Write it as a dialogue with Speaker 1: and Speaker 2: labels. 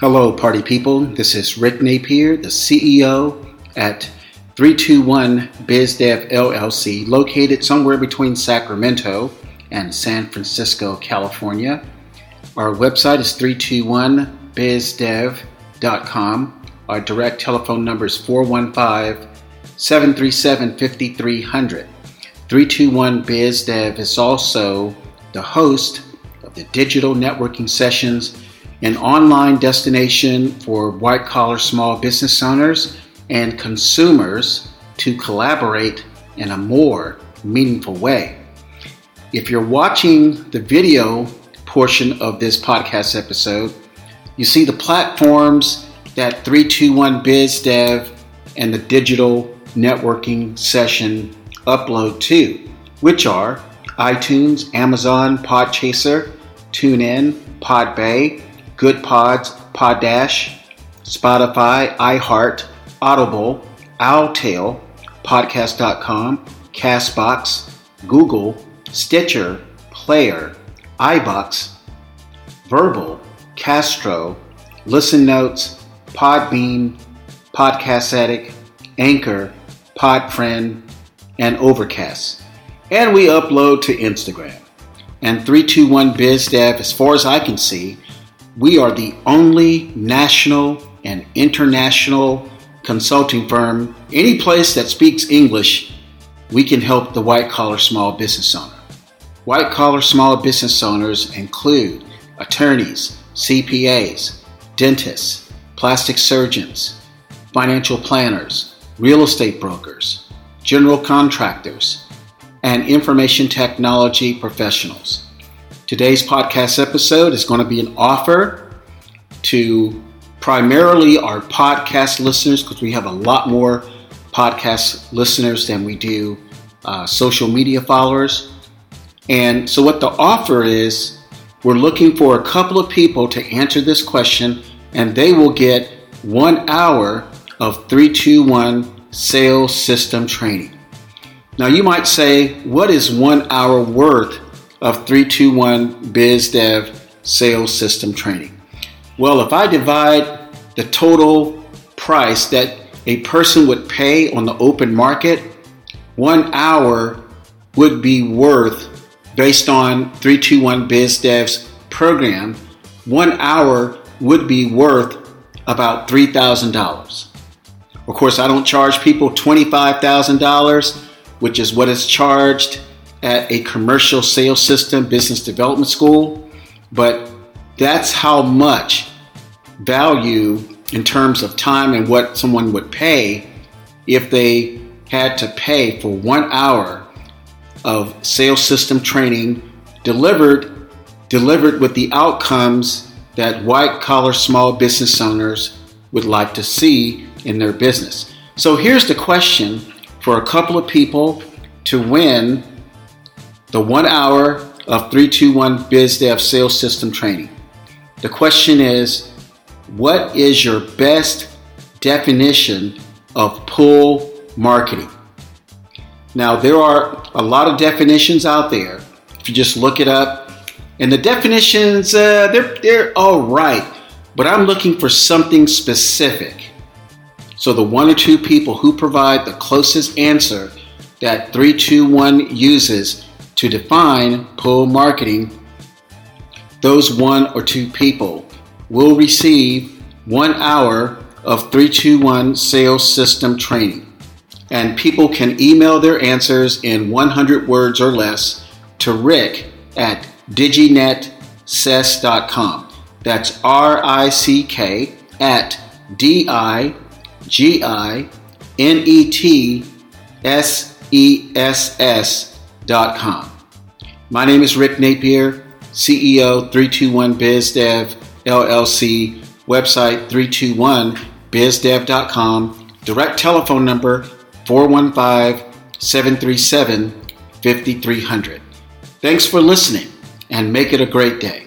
Speaker 1: Hello, party people. This is Rick Napier, the CEO at 321 BizDev LLC, located somewhere between Sacramento and San Francisco, California. Our website is 321bizdev.com. Our direct telephone number is 415 737 5300. 321 BizDev is also the host of the digital networking sessions, an online destination for white collar small business owners and consumers to collaborate in a more meaningful way. If you're watching the video portion of this podcast episode, you see the platforms that 321 BizDev and the digital networking session upload to, which are iTunes, Amazon, Podchaser, TuneIn, Podbay, GoodPods, Poddash, Spotify, iHeart, Audible, Owltail, Podcast.com, Castbox, Google, Stitcher, Player, iBox, Verbal, Castro, Listen Notes, Podbean, Podcast Addict, Anchor, Podfriend, and Overcast. And we upload to Instagram. And 321 BizDev, as far as I can see, we are the only national and international consulting firm, any place that speaks English, we can help the white collar small business owner. White collar small business owners include attorneys, CPAs, dentists, plastic surgeons, financial planners, real estate brokers, general contractors, and information technology professionals. Today's podcast episode is going to be an offer to primarily our podcast listeners because we have a lot more podcast listeners than we do uh, social media followers. And so, what the offer is, we're looking for a couple of people to answer this question, and they will get one hour of 321 sales system training. Now, you might say, what is one hour worth of 321 Biz Dev sales system training? Well, if I divide the total price that a person would pay on the open market, one hour would be worth, based on 321 Biz Dev's program, one hour would be worth about $3,000. Of course, I don't charge people $25,000, which is what is charged at a commercial sales system business development school, but that's how much value in terms of time and what someone would pay if they had to pay for one hour of sales system training delivered delivered with the outcomes that white collar small business owners would like to see in their business. So here's the question for a couple of people to win the one hour of 321 BizDev sales system training. The question is what is your best definition of pull marketing? Now, there are a lot of definitions out there. If you just look it up, and the definitions, uh, they're, they're all right, but I'm looking for something specific. So the one or two people who provide the closest answer that 321 uses to define pull marketing, those one or two people will receive one hour of 321 sales system training. And people can email their answers in 100 words or less to rick at diginetsess.com. That's R I C K at D I G I N E T S E S S dot com. My name is Rick Napier, CEO 321 BizDev LLC, website 321bizdev.com, direct telephone number 415 737 5300. Thanks for listening and make it a great day.